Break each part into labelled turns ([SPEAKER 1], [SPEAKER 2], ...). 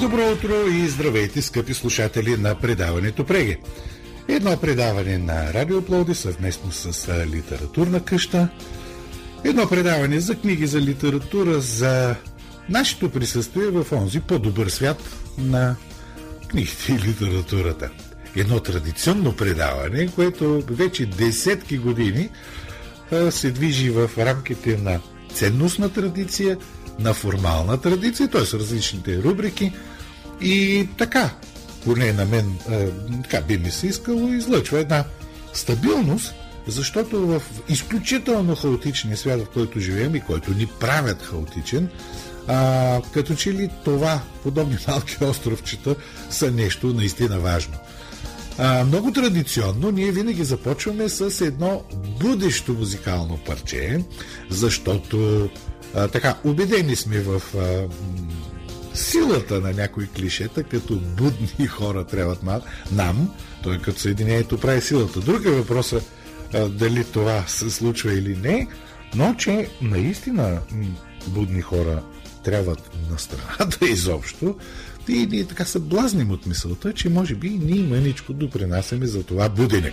[SPEAKER 1] Добро утро и здравейте, скъпи слушатели на предаването Преге. Едно предаване на Радио Плоди съвместно с Литературна къща. Едно предаване за книги за литература, за нашето присъствие в онзи по-добър свят на книгите и литературата. Едно традиционно предаване, което вече десетки години се движи в рамките на ценностна традиция, на формална традиция, т.е. различните рубрики и така, поне на мен така би ми се искало, излъчва една стабилност, защото в изключително хаотичния свят, в който живеем и който ни правят хаотичен, а, като че ли това, подобни малки островчета, са нещо наистина важно. А, много традиционно ние винаги започваме с едно будещо музикално парче, защото а, така, убедени сме в а, силата на някои клишета, като будни хора трябват нам, той като съединението прави силата. Друг е въпросът дали това се случва или не, но че наистина будни хора трябват на страната изобщо, и ние така се блазним от мисълта, че може би ние мъничко допринасяме за това будене.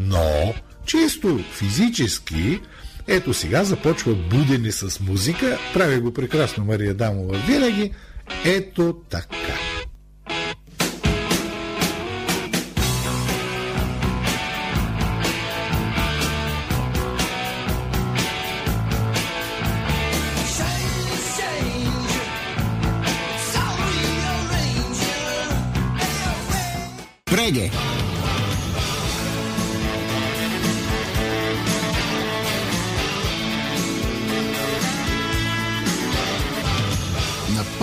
[SPEAKER 1] Но, чисто физически, ето сега започва будене с музика, прави го прекрасно Мария Дамова винаги, ето така.
[SPEAKER 2] Преге.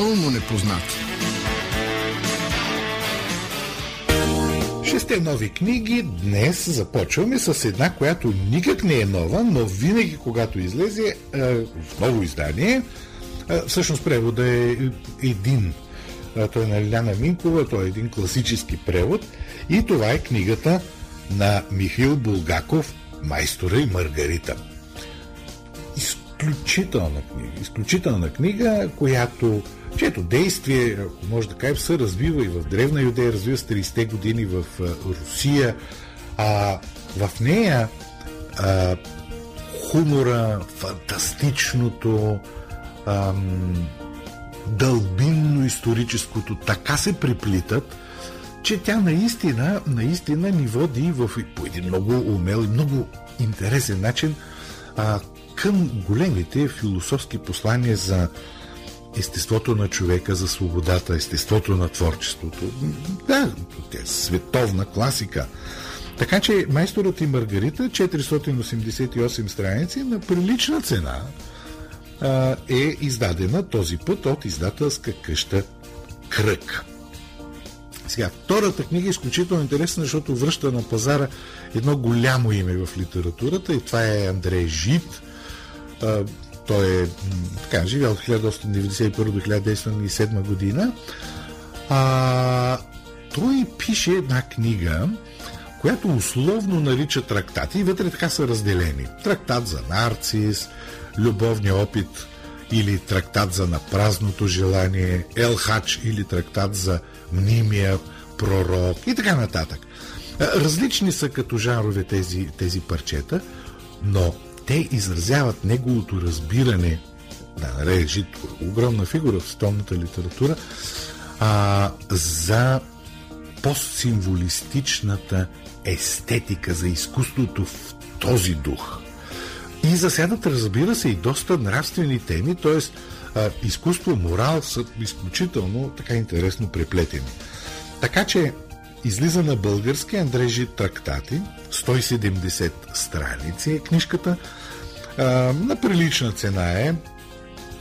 [SPEAKER 2] Напълно непознати.
[SPEAKER 1] Шесте нови книги. Днес започваме с една, която никак не е нова, но винаги, когато излезе е, в ново издание, е, всъщност превода е един. Той е на Лиляна Минкова, той е един класически превод и това е книгата на Михил Булгаков «Майстора и Маргарита». Изключителна книга. Изключителна книга, която чието действие, може да кажем, се развива и в Древна Юдея, развива с 30-те години в Русия. А в нея а, хумора, фантастичното, ам, дълбинно-историческото така се приплитат, че тя наистина, наистина ни води в, по един много умел и много интересен начин а, към големите философски послания за естеството на човека, за свободата, естеството на творчеството. Да, тя е световна класика. Така че майсторът и Маргарита, 488 страници на прилична цена, е издадена този път от издателска къща Кръг. Сега, втората книга е изключително интересна, защото връща на пазара едно голямо име в литературата и това е Андрей Жит. Той е така, живял от 1891 до 1907 година. А, той пише една книга, която условно нарича трактати и вътре така са разделени. Трактат за нарцис, любовния опит или трактат за напразното желание, Елхач или трактат за мнимия пророк и така нататък. Различни са като жанрове тези, тези парчета, но те изразяват неговото разбиране, да нарежи огромна фигура в столната литература, а, за постсимволистичната естетика, за изкуството в този дух. И засядат, разбира се, и доста нравствени теми, т.е. изкуство, морал са изключително така интересно преплетени. Така че излиза на български Андрежи трактати, 170 страници е книжката, а, на прилична цена е.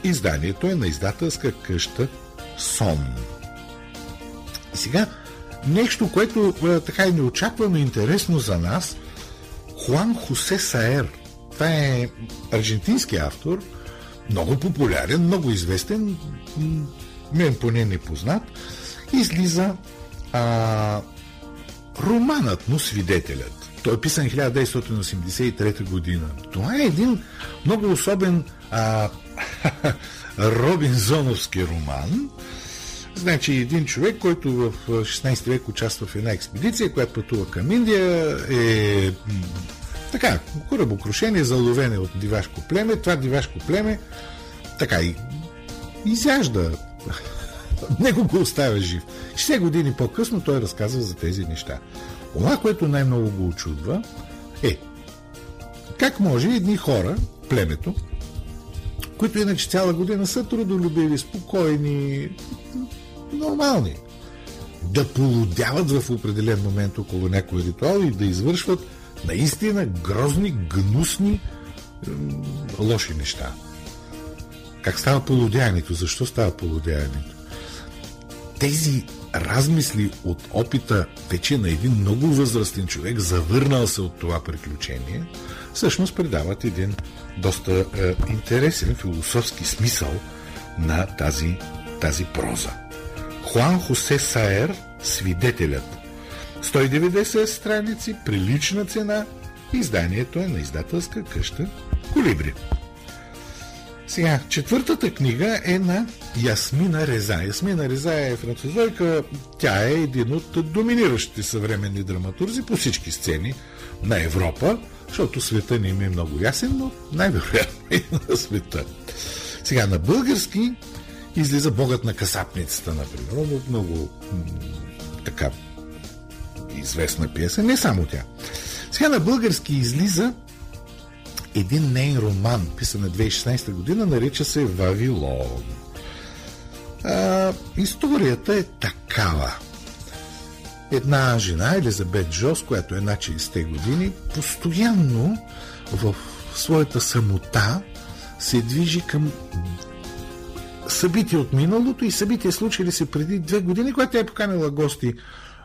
[SPEAKER 1] Изданието е на издателска къща Сон. И сега нещо, което а, така и неочаквано интересно за нас, Хуан Хосе Саер. Това е аржентински автор, много популярен, много известен, мен поне не познат, излиза а, романът му Свидетелят. Той е писан 1983 година. Това е един много особен а, Робинзоновски роман, Значи един човек, който в 16 век участва в една експедиция, която пътува към Индия, е така, корабокрушение, заловене от дивашко племе. Това дивашко племе така и изяжда. Него го оставя жив. 6 години по-късно той разказва за тези неща. Това, което най-много го очудва, е как може едни хора, племето, които иначе цяла година са трудолюбиви, спокойни, нормални, да полудяват в определен момент около някой ритуал и да извършват наистина грозни, гнусни, лоши неща. Как става полудянието? Защо става полудянието? Тези размисли от опита вече на един много възрастен човек, завърнал се от това приключение, всъщност придават един доста е, интересен философски смисъл на тази, тази проза. Хуан Хосе Саер, свидетелят. 190 страници, прилична цена. Изданието е на издателска къща Колибри. Сега, четвъртата книга е на Ясмина Реза. Ясмина Реза е французойка. Тя е един от доминиращите съвременни драматурзи по всички сцени на Европа, защото света не им е много ясен, но най-вероятно е на света. Сега, на български излиза Богът на касапницата, например. Много, много така известна пиеса, не само тя. Сега на български излиза един нейн роман, писан на 2016 година, нарича се Вавилон. А, историята е такава. Една жена, Елизабет Джос, която е на 60 години, постоянно в своята самота се движи към събития от миналото и събития случили се преди две години, когато тя е поканила гости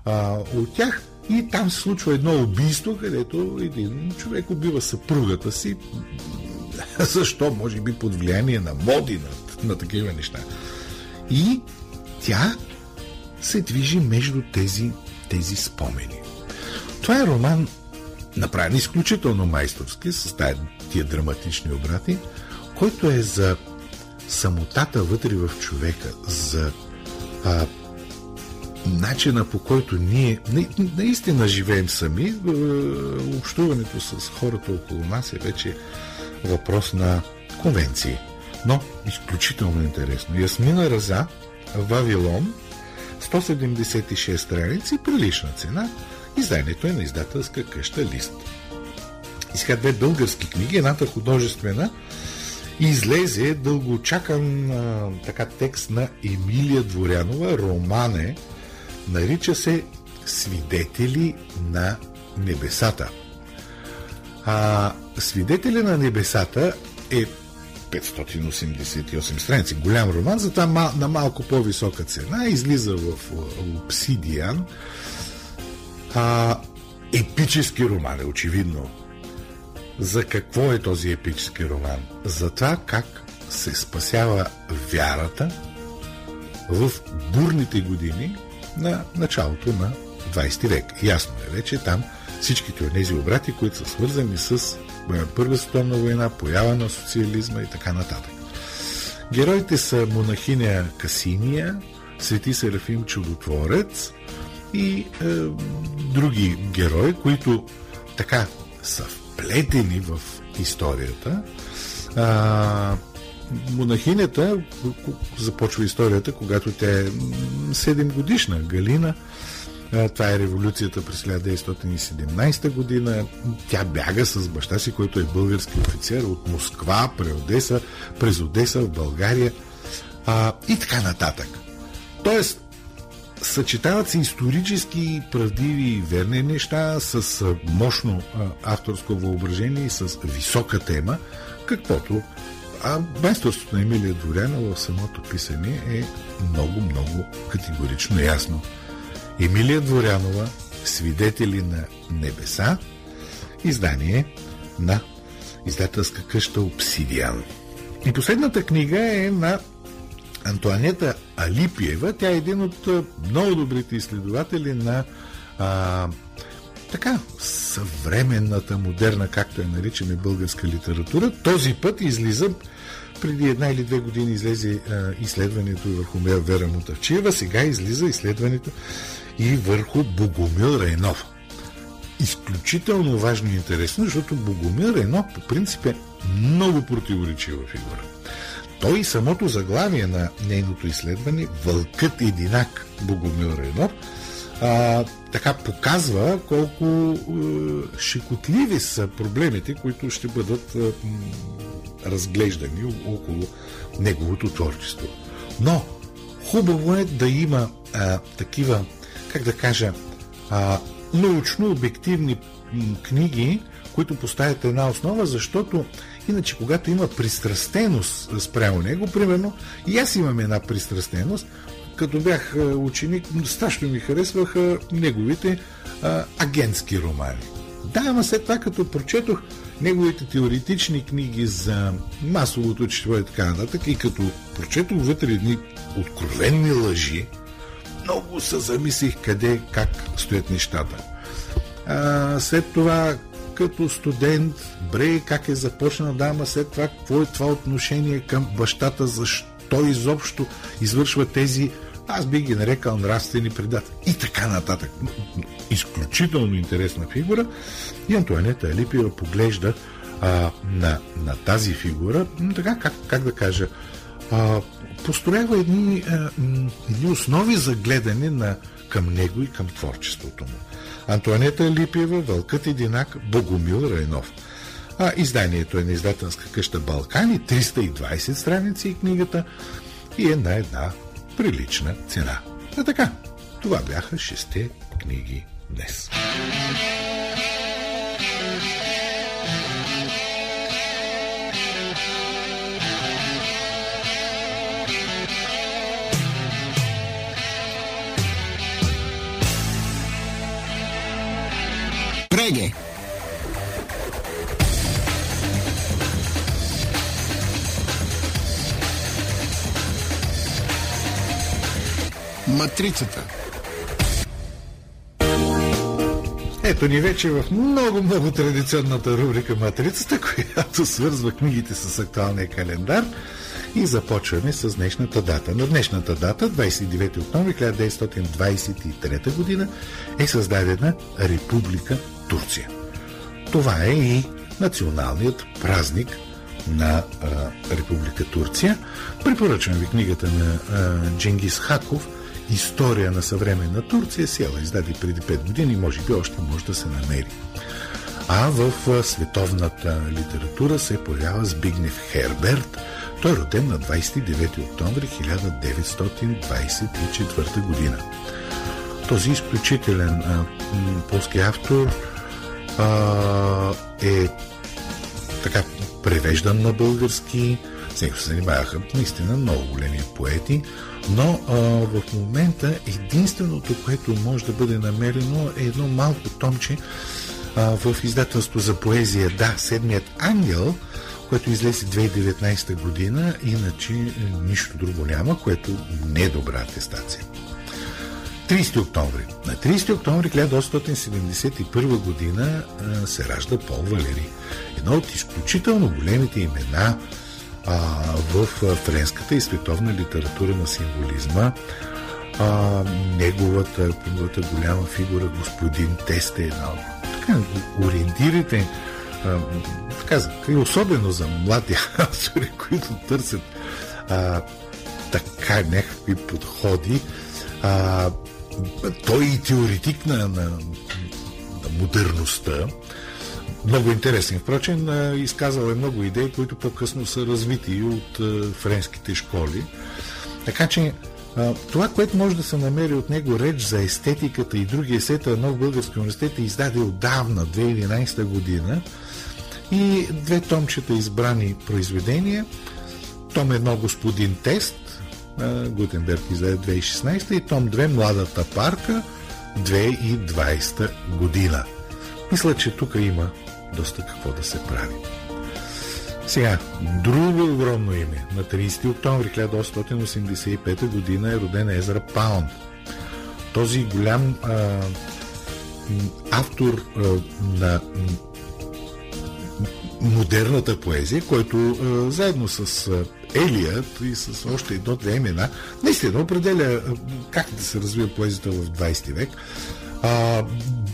[SPEAKER 1] а, от тях и там се случва едно убийство, където един човек убива съпругата си. Защо? Може би под влияние на моди, на, на такива неща. И тя се движи между тези, тези спомени. Това е роман, направен изключително майсторски, с тия драматични обрати, който е за самотата вътре в човека, за а, начина по който ние наистина живеем сами, е, общуването с хората около нас е вече въпрос на конвенции. Но изключително интересно. Ясмина Раза, Вавилон, 176 страници, прилична цена. Изданието е на издателска къща Лист. И сега две български книги, едната художествена, излезе дългоочакан така текст на Емилия Дворянова, романе, нарича се Свидетели на небесата. А Свидетели на небесата е 588 страници. Голям роман, затова на малко по-висока цена излиза в Обсидиан. А, епически роман е очевидно. За какво е този епически роман? За това как се спасява вярата в бурните години на началото на 20 век. Ясно е вече там всичките от тези обрати, които са свързани с е, Първа световна война, поява на социализма и така нататък. Героите са монахиня Касиния, Свети Серафим Чудотворец и е, други герои, които така са вплетени в историята. Монахинята започва историята, когато тя е 7 годишна. Галина, това е революцията през 1917 година. Тя бяга с баща си, който е български офицер от Москва, през Одеса, през Одеса в България а, и така нататък. Тоест, съчетават се исторически правдиви и верни неща с мощно авторско въображение и с висока тема, каквото а майсторството на Емилия Дворяна в самото писане е много, много категорично ясно. Емилия Дворянова Свидетели на небеса издание на издателска къща Обсидиан. И последната книга е на Антуанета Алипиева. Тя е един от много добрите изследователи на а, така, съвременната, модерна, както я наричаме, българска литература. Този път излиза преди една или две години излезе а, изследването върху Вера Мутавчиева, сега излиза изследването и върху Богомил Рейнов. Изключително важно и интересно, защото Богомил Рейнов по принцип е много противоречива фигура. Той самото заглавие на нейното изследване Вълкът единак Богомил Рейнов а, така показва колко е, шикотливи са проблемите, които ще бъдат е, разглеждани около неговото творчество. Но хубаво е да има а, такива, как да кажа, а, научно-обективни книги, които поставят една основа, защото иначе когато има пристрастеност спрямо него, примерно, и аз имам една пристрастеност, като бях ученик, страшно ми харесваха неговите а, агентски романи. Да, ама след това, като прочетох неговите теоретични книги за масовото четиво и така нататък, и като прочетох вътре едни откровенни лъжи, много се замислих къде, как стоят нещата. А, след това, като студент, бре, как е започнал, да, ама след това, какво е това отношение към бащата, защо изобщо извършва тези аз би ги нарекал нравствени предатели и така нататък. Изключително интересна фигура и Антуанета Алипиева поглежда а, на, на тази фигура, така как, как да кажа, а, построява едни, а, едни основи за гледане на, към него и към творчеството му. Антуанета Липиева, Вълкът единак, Богомил Райнов. А, изданието е на издателска къща Балкани, 320 страници и книгата и е на една прилична цена. А така, това бяха шесте книги днес.
[SPEAKER 2] Преге! Матрицата.
[SPEAKER 1] Ето ни вече в много-много традиционната рубрика Матрицата, която свързва книгите с актуалния календар. И започваме с днешната дата. На днешната дата, 29 октомври 1923 година, е създадена Република Турция. Това е и националният празник на а, Република Турция. Препоръчвам ви книгата на а, Дженгис Хаков – История на съвременна Турция, села издаде преди 5 години, може би още може да се намери. А в световната литература се появява Збигнев Херберт. Той е роден на 29 октомври 1924 година. Този изключителен а, полски автор а, е така превеждан на български. С него се занимаваха наистина много големи поети. Но а, в момента единственото, което може да бъде намерено е едно малко томче а, в издателство за поезия Да, Седмият ангел, което излезе 2019 година, иначе е, нищо друго няма, което не е добра атестация. 30 октомври. На 30 октомври 1871 година се ражда Пол Валери. Едно от изключително големите имена а, в френската и световна литература на символизма. А, неговата, неговата голяма фигура, господин Тест е една така, ориентирите а, така, и особено за млади автори, които търсят а, така някакви подходи. А, той е теоретик на, на, на модерността, много интересен. Впрочем, изказал е много идеи, които по-късно са развити от френските школи. Така че това, което може да се намери от него реч за естетиката и други есета Нов Български университет е издаде отдавна, 2011 година. И две томчета избрани произведения. Том едно господин Тест, Гутенберг издаде 2016 и том 2 Младата парка 2020 година. Мисля, че тук има доста какво да се прави. Сега, друго огромно име. На 30 октомври 1885 година е роден Езра Паунд. Този голям а, автор а, на модерната поезия, който заедно с Елият и с още едно-две имена, наистина определя как да се развива поезията в 20 век. А,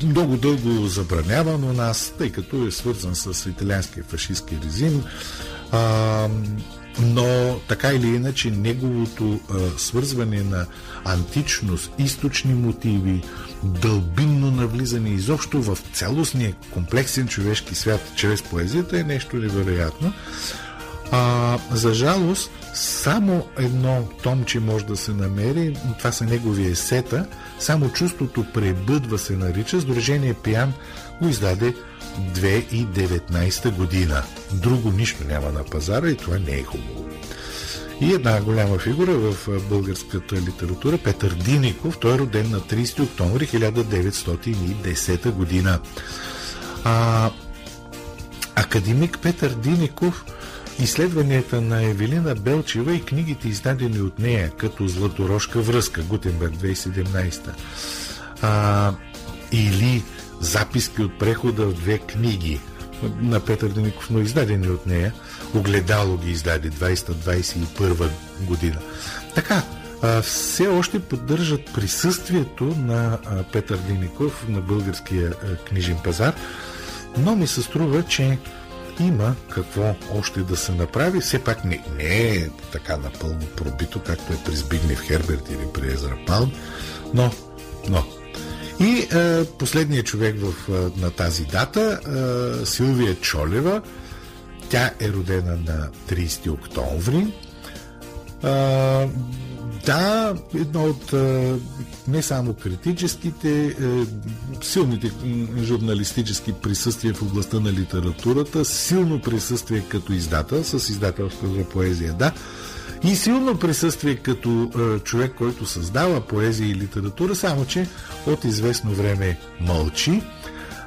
[SPEAKER 1] много дълго забраняван у нас, тъй като е свързан с италианския фашистски режим. А, но така или иначе неговото а, свързване на античност, източни мотиви, дълбинно навлизане изобщо в цялостния комплексен човешки свят чрез поезията е нещо невероятно. А, за жалост, само едно томче може да се намери, това са негови есета, само чувството пребъдва се нарича, Сдружение Пиян го издаде 2019 година. Друго нищо няма на пазара и това не е хубаво. И една голяма фигура в българската литература, Петър Диников. Той е роден на 30 октомври 1910 година. А, академик Петър Диников изследванията на Евелина Белчева и книгите издадени от нея, като Златорожка връзка, Гутенберг 2017, а, или записки от прехода в две книги на Петър Деников, но издадени от нея. Огледало ги издаде 2021 година. Така, все още поддържат присъствието на Петър Деников на българския книжен пазар, но ми се струва, че има какво още да се направи. Все пак не, не е така напълно пробито, както е при Збигнев Херберт или при Езра Палм, но, но и е, последният човек в, е, на тази дата, е, Силвия Чолева, тя е родена на 30 октомври. Е, да, едно от не само критическите, е, силните журналистически присъствия в областта на литературата, силно присъствие като издател, с издателство за поезия, да, и силно присъствие като е, човек, който създава поезия и литература, само че от известно време мълчи,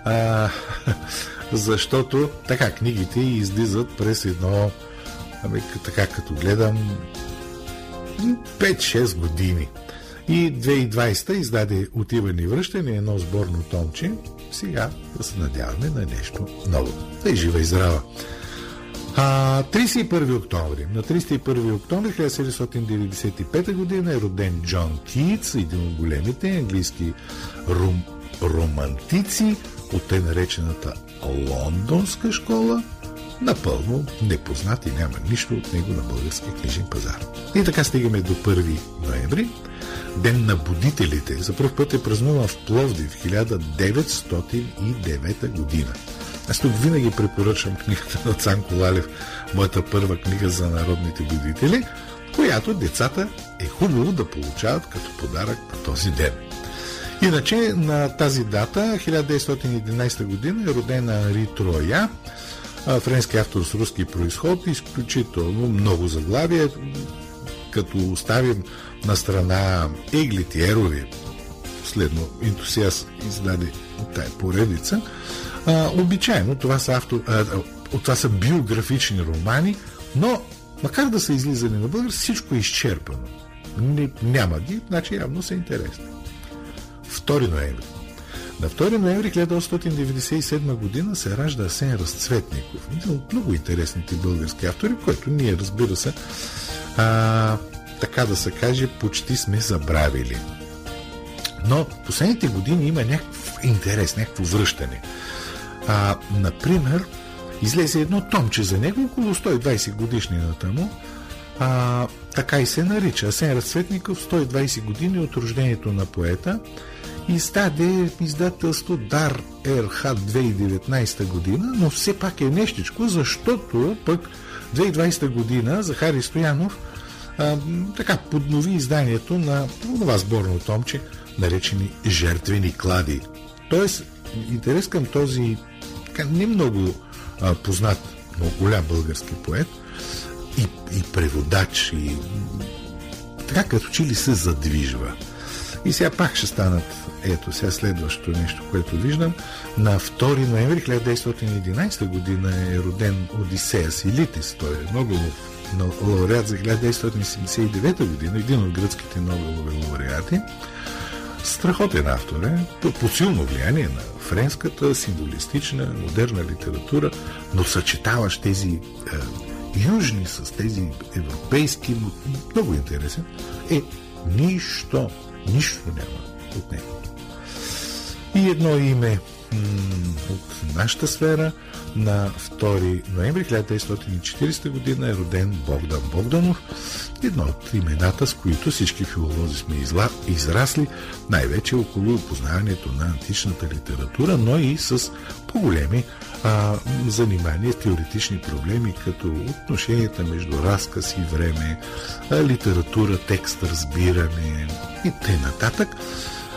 [SPEAKER 1] защото така книгите излизат през едно, ами, така като гледам, 5-6 години. И 2020 издаде Отиване и връщане едно сборно томче. Сега да се надяваме на нещо ново. Да и жива и здрава! А, 31 октомври. На 31 октомври 1795 година е роден Джон Китс, един от големите английски рум, романтици от те наречената Лондонска школа, напълно непознат и няма нищо от него на българския книжен пазар. И така стигаме до 1 ноември, Ден на будителите. За първ път е празнуван в Пловдив 1909 година. Аз тук винаги препоръчвам книгата на Цанко Лалев, моята първа книга за народните будители, която децата е хубаво да получават като подарък на този ден. Иначе на тази дата, 1911 година, е родена Ари Троя, френски автор с руски происход, изключително много заглавия, като оставим на страна Еглитиерови, последно ентусиаст издаде тая поредица, а, обичайно това са, авто, а, това са биографични романи, но макар да са излизани на български, всичко е изчерпано. Няма ги, значи явно са интересни. 2 ноември. На 2 ноември 1897 година се ражда Асен Разцветников, един от много интересните български автори, който ние, разбира се, а, така да се каже, почти сме забравили. Но последните години има някакъв интерес, някакво връщане. А, например, излезе едно томче за него, около 120 годишнината му, а, така и се нарича. Асен Разцветников, 120 години от рождението на поета, издаде издателство Дар РХ 2019 година, но все пак е нещичко, защото пък 2020 година Захари Стоянов а, така поднови изданието на това сборно томче, наречени Жертвени клади. Тоест, интерес към този не много а, познат, но голям български поет и, и преводач и така като че ли се задвижва. И сега пак ще станат, ето сега следващото нещо, което виждам. На 2 ноември 1911 година е роден Одисея Силитис. Той е Нобелов лауреат за 1979 година, един от гръцките Нобелови лауреати. Страхотен автор е, по силно влияние на френската символистична, модерна литература, но съчетаваш тези е, южни с тези европейски, много интересен. Е, нищо, нищо няма от него. И едно име от нашата сфера на 2 ноември 1940 година е роден Богдан Богданов, едно от имената, с които всички филолози сме изла, израсли, най-вече около познаването на античната литература, но и с по-големи а, занимания с теоретични проблеми, като отношенията между разказ и време, а, литература, текст, разбиране и т.н.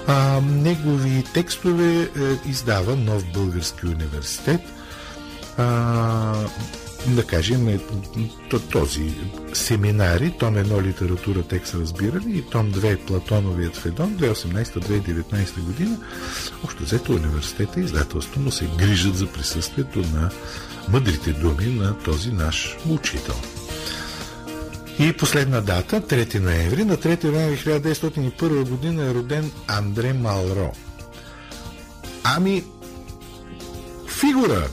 [SPEAKER 1] А, негови текстове е, издава Нов Български университет. А, да кажем, е, този семинари, том 1 литература, текст, разбиране и том 2 Платоновият Федон, 2018-2019 година, още взето университета и издателство му се грижат за присъствието на мъдрите думи на този наш учител. И последна дата, 3 ноември. На 3 ноември 1901 година е роден Андре Малро. Ами, фигура,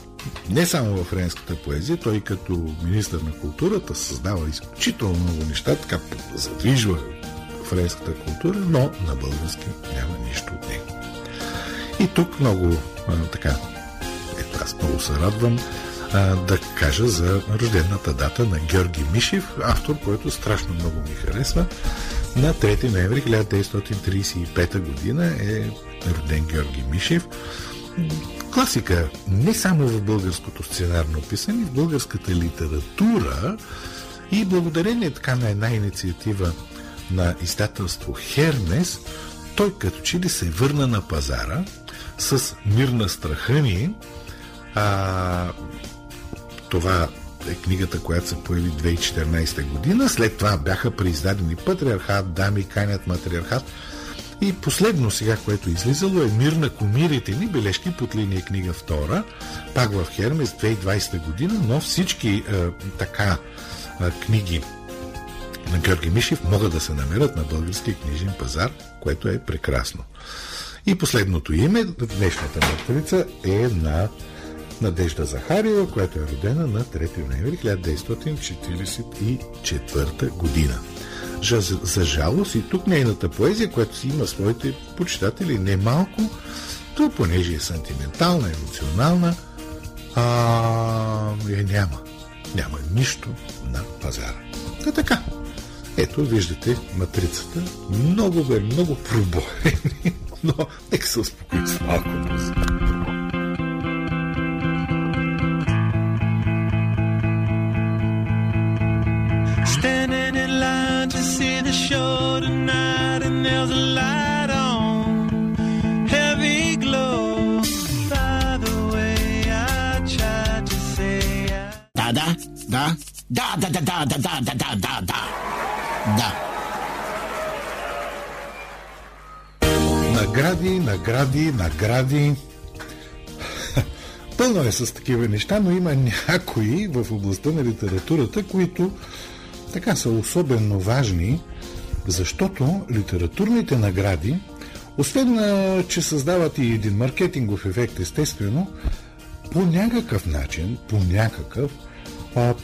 [SPEAKER 1] не само в френската поезия, той като министър на културата създава изключително много неща, така задвижва френската култура, но на български няма нищо от него. И тук много а, така, ето аз много се радвам, а, да кажа за рождената дата на Георги Мишев, автор, който страшно много ми харесва. На 3 ноември 1935 година е роден Георги Мишев. Класика не само в българското сценарно писане, в българската литература и благодарение така на една инициатива на издателство Хермес, той като че ли се върна на пазара с мир на страха ни, а, това е книгата, която се появи 2014 година. След това бяха преиздадени Патриархат, Дами, Канят, Матриархат. И последно сега, което е излизало е Мир на комирите ни, бележки под линия книга 2, пак в Хермес 2020 година, но всички е, така е, книги на Георги Мишев могат да се намерят на българския книжен пазар, което е прекрасно. И последното име, днешната мъртвица, е на Надежда Захариева, която е родена на 3 ноември 1944 година. За, за жалост и тук нейната поезия, която си има своите почитатели немалко, то понеже е сантиментална, емоционална, а, я няма. Няма нищо на пазара. Та така. Ето, виждате матрицата. Много бе, много пробоени, но нека се успокои с малко музика.
[SPEAKER 2] Да? Да, да, да, да, да, да, да, да, да, да. Да.
[SPEAKER 1] Награди, награди, награди. Пълно е с такива неща, но има някои в областта на литературата, които така са особено важни, защото литературните награди, освен че създават и един маркетингов ефект, естествено, по някакъв начин, по някакъв,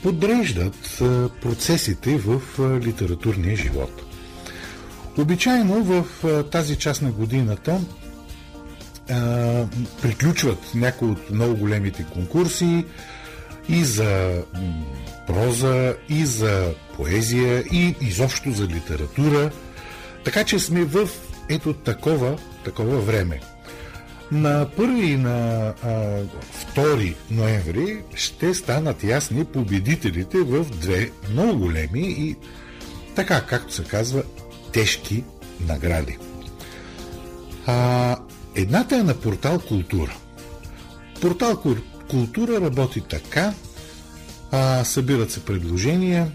[SPEAKER 1] подреждат процесите в литературния живот. Обичайно в тази част на годината приключват някои от много големите конкурси и за проза, и за поезия, и изобщо за литература. Така че сме в ето такова, такова време. На 1 и на а, 2 ноември ще станат ясни победителите в две много големи и така, както се казва, тежки награди. А, едната е на портал Култура. Портал Култура работи така, а, събират се предложения,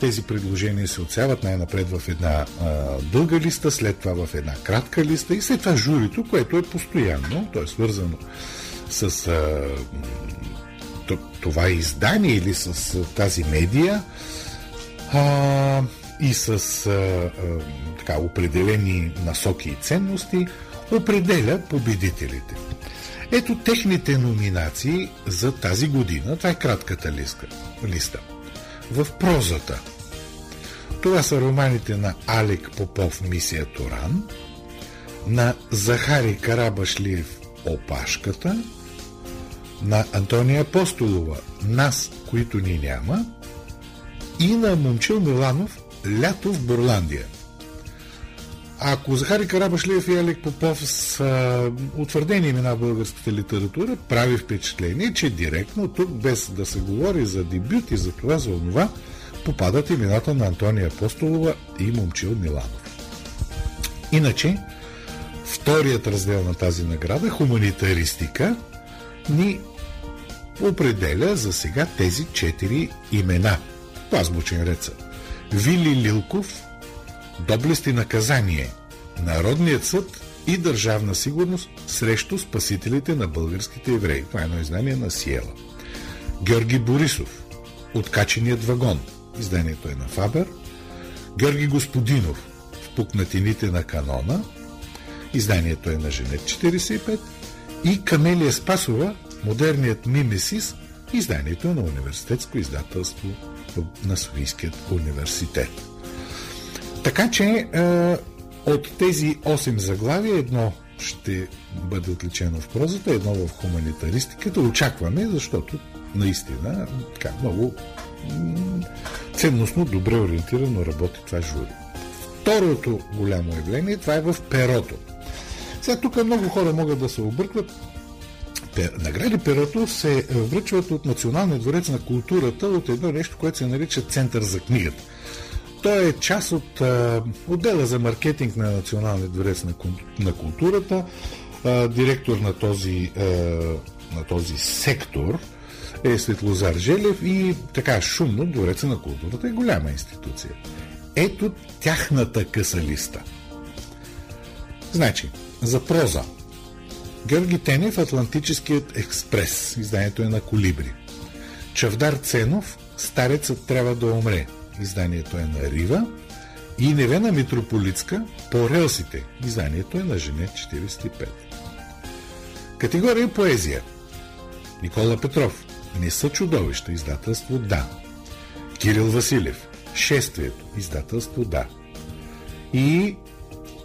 [SPEAKER 1] тези предложения се отсяват най-напред в една а, дълга листа, след това в една кратка листа и след това журито, което е постоянно, то е свързано с а, това издание или с а, тази медия, а, и с а, а, така, определени насоки и ценности определя победителите. Ето техните номинации за тази година. Това е кратката листа. листа. В прозата. Това са романите на Алек Попов Мисия Туран, на Захари Карабашлиев Опашката, на Антония Апостолова Нас, които ни няма и на Момчил Миланов Лято в Бурландия. Ако Захари Карабашлиев и Алек Попов са утвърдени имена в българската литература, прави впечатление, че директно тук, без да се говори за дебют и за това, за онова, попадат имената на Антония Апостолова и Момчил Миланов. Иначе, вторият раздел на тази награда, хуманитаристика, ни определя за сега тези четири имена. По азбучен ред Вили Лилков, Доблести наказание, Народният съд и Държавна сигурност срещу спасителите на българските евреи. Това е едно издание на Сиела. Георги Борисов, Откаченият вагон. Изданието е на Фабер. Георги Господинов, В пукнатините на канона. Изданието е на Женет 45. И Камелия Спасова, Модерният мимесис. Изданието е на университетско издателство на Софийският университет. Така че е, от тези 8 заглавия едно ще бъде отличено в прозата, едно в хуманитаристиката. Очакваме, защото наистина така много ценностно, добре ориентирано работи това жури. Второто голямо явление, това е в перото. Сега тук много хора могат да се объркват. Награди перото се връчват от Националния дворец на културата от едно нещо, което се нарича Център за книгата. Той е част от а, отдела за маркетинг на Националния дворец на, на културата. А, директор на този, а, на този сектор е Светлозар Желев и така шумно Двореца на културата е голяма институция. Ето тяхната къса листа. Значи, за проза. Георги Тенев, Атлантическият експрес. Изданието е на Колибри. Чавдар Ценов, Старецът трябва да умре. Изданието е на Рива. И Невена Митрополитска, По релсите. Изданието е на Жене 45. Категория поезия. Никола Петров. Не са чудовища. Издателство Да. Кирил Василев. Шествието. Издателство Да. И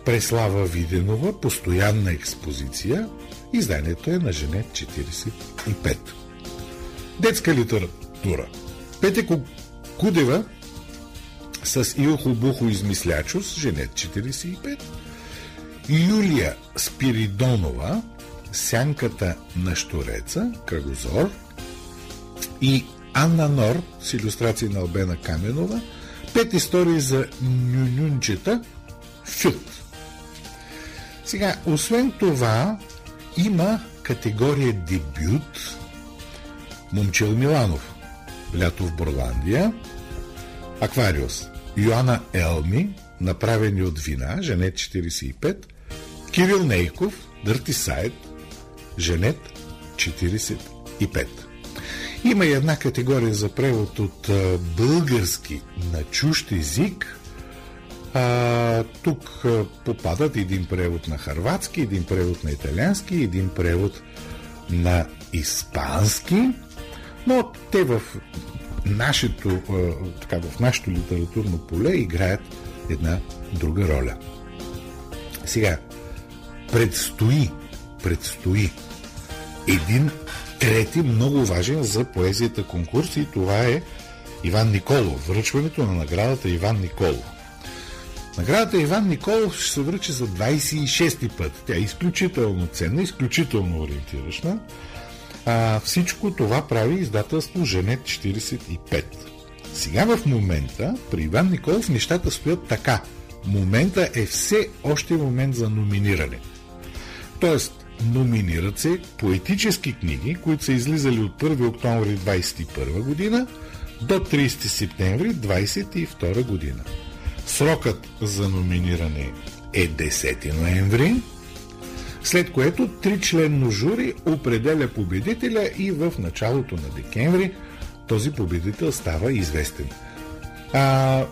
[SPEAKER 1] Преслава Виденова. Постоянна експозиция. Изданието е на Жене 45. Детска литература. Пете Кудева с Илхо Бухо Измислячус, Женет 45. Юлия Спиридонова, Сянката на Штореца, Крагозор. И Анна Нор с иллюстрации на Албена Каменова. Пет истории за нюнюнчета, Фют. Сега, освен това, има категория дебют Момчил Миланов Лято в Борландия Аквариус Йоанна Елми Направени от вина Женет 45 Кирил Нейков Дърти Сайт Женет 45 има и една категория за превод от български на чужд език. А, тук попадат един превод на харватски, един превод на италиански, един превод на испански, но те в нашето, така, в нашето литературно поле играят една друга роля. Сега, предстои, предстои един трети много важен за поезията конкурс и това е Иван Николов, връчването на наградата Иван Николов. Наградата Иван Николов ще се връчи за 26-ти път. Тя е изключително ценна, изключително ориентираща. А, всичко това прави издателство Женет 45. Сега в момента при Иван Николов нещата стоят така. Момента е все още момент за номиниране. Тоест, номинират се поетически книги, които са излизали от 1 октомври 21 година до 30 септември 22 година. Срокът за номиниране е 10 ноември, след което тричленно жури определя победителя и в началото на декември този победител става известен. А,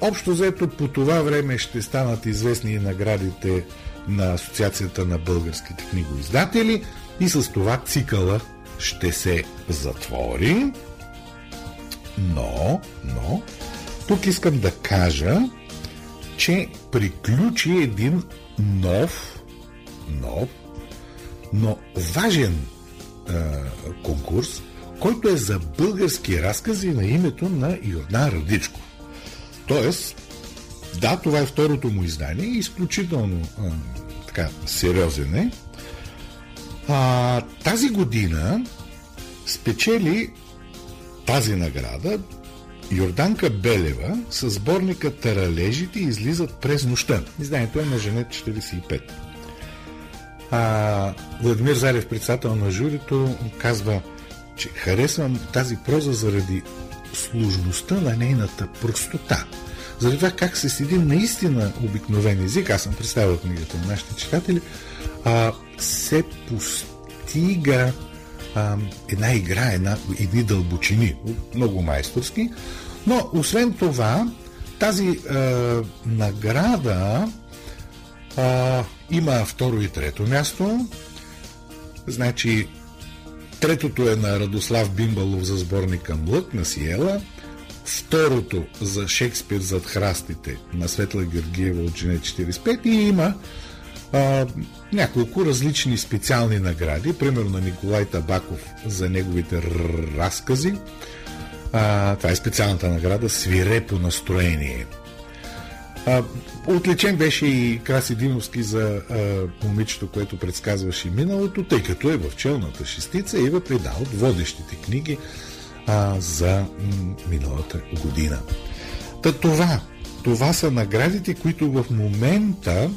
[SPEAKER 1] общо взето по това време ще станат известни и наградите на Асоциацията на българските книгоиздатели и с това цикъла ще се затвори. Но, но, тук искам да кажа, че приключи един нов, нов, но важен е, конкурс, който е за български разкази на името на Йордан Радичко. Тоест, да, това е второто му издание, изключително а, така сериозен е. А, тази година спечели тази награда Йорданка Белева с сборника Таралежите излизат през нощта. Изданието е на Женет 45. А, Владимир Зарев, председател на журито, казва, че харесвам тази проза заради сложността на нейната простота. Заради това как се седи наистина обикновен език, аз съм представил книгата на нашите читатели, а, се постига а, една игра, една, едни дълбочини, много майсторски. Но, освен това, тази а, награда а, има второ и трето място. Значи, третото е на Радослав Бимбалов за сборника Млък на Сиела. Второто за Шекспир зад храстите на Светла Георгиева от Жене 45 и има а, няколко различни специални награди, примерно на Николай Табаков за неговите разкази. А, това е специалната награда Свирепо настроение. А, отличен беше и Краси Димовски за а, момичето, което предсказваше миналото, тъй като е в челната шестица и е предал от водещите книги а, за м- миналата година. Та това, това са наградите, които в момента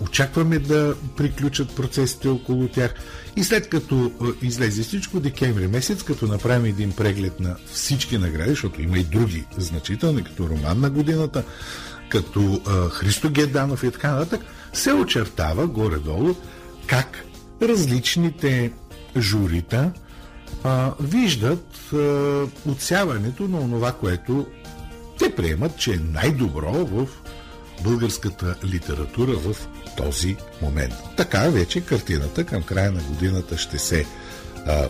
[SPEAKER 1] очакваме да приключат процесите около тях и след като излезе всичко декември месец, като направим един преглед на всички награди, защото има и други значителни, като роман на годината, като а, Христо Геданов и така нататък, се очертава горе-долу как различните журита а, виждат а, отсяването на това, което те приемат, че е най-добро в българската литература в този момент. Така вече картината към края на годината ще се а,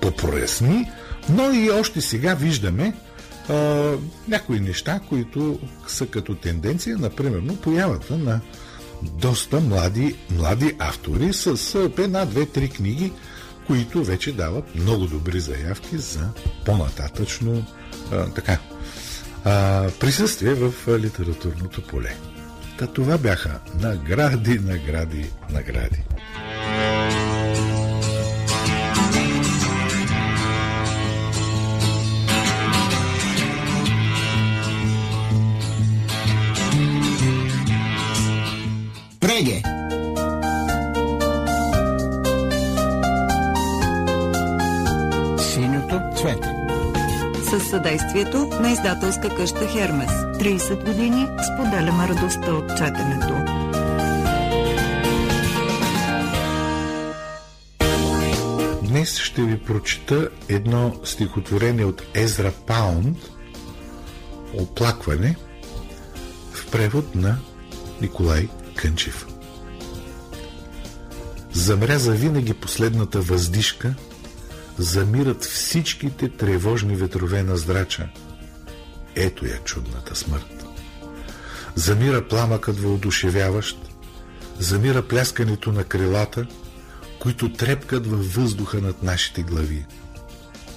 [SPEAKER 1] попроясни, но и още сега виждаме а, някои неща, които са като тенденция, например, появата на доста млади, млади автори с една, две, три книги, които вече дават много добри заявки за по-нататъчно а, така, а, присъствие в литературното поле. Та това бяха награди, награди, награди.
[SPEAKER 2] Преге! Синьото цвете
[SPEAKER 3] с съдействието на издателска къща Хермес. 30 години споделяме радостта от четенето.
[SPEAKER 1] Днес ще ви прочита едно стихотворение от Езра Паунд Оплакване в превод на Николай Кънчев. Замря за винаги последната въздишка – замират всичките тревожни ветрове на здрача. Ето я чудната смърт. Замира пламъкът въодушевяващ, замира пляскането на крилата, които трепкат във въздуха над нашите глави.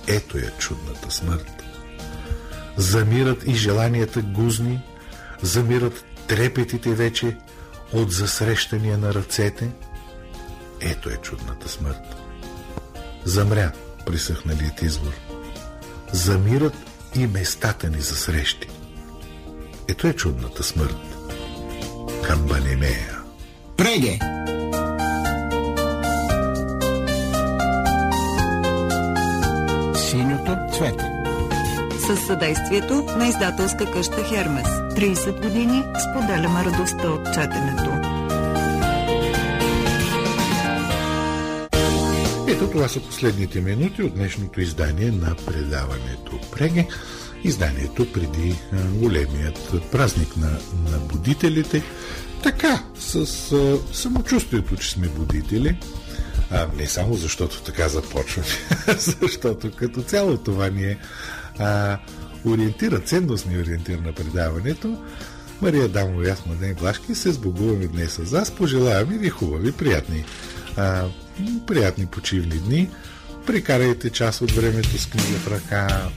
[SPEAKER 1] Ето я чудната смърт. Замират и желанията гузни, замират трепетите вече от засрещания на ръцете. Ето е чудната смърт. Замря присъхналият извор. Замират и местата ни за срещи. Ето е чудната смърт. Камбанемея.
[SPEAKER 2] Преге! Синьото цвете.
[SPEAKER 3] С съдействието на издателска къща Хермес. 30 години споделяме радостта от четенето.
[SPEAKER 1] Ето това са последните минути от днешното издание на предаването Преге. изданието преди големият празник на, на будителите. Така, с а, самочувствието, че сме будители, а, не само защото така започваме, защото като цяло това ни е а, ориентира, ценностни ориентир на предаването. Мария Дамова и аз, Младен Глашки, се сбогуваме днес с вас. Пожелаваме ви хубави, приятни, а, приятни почивни дни. Прикарайте част от времето с книга в ръка.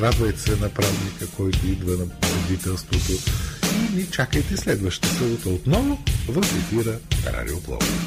[SPEAKER 1] Радвайте се на празника, който идва на родителството. И чакайте следващата събота отново в ефира Радио Пловдив.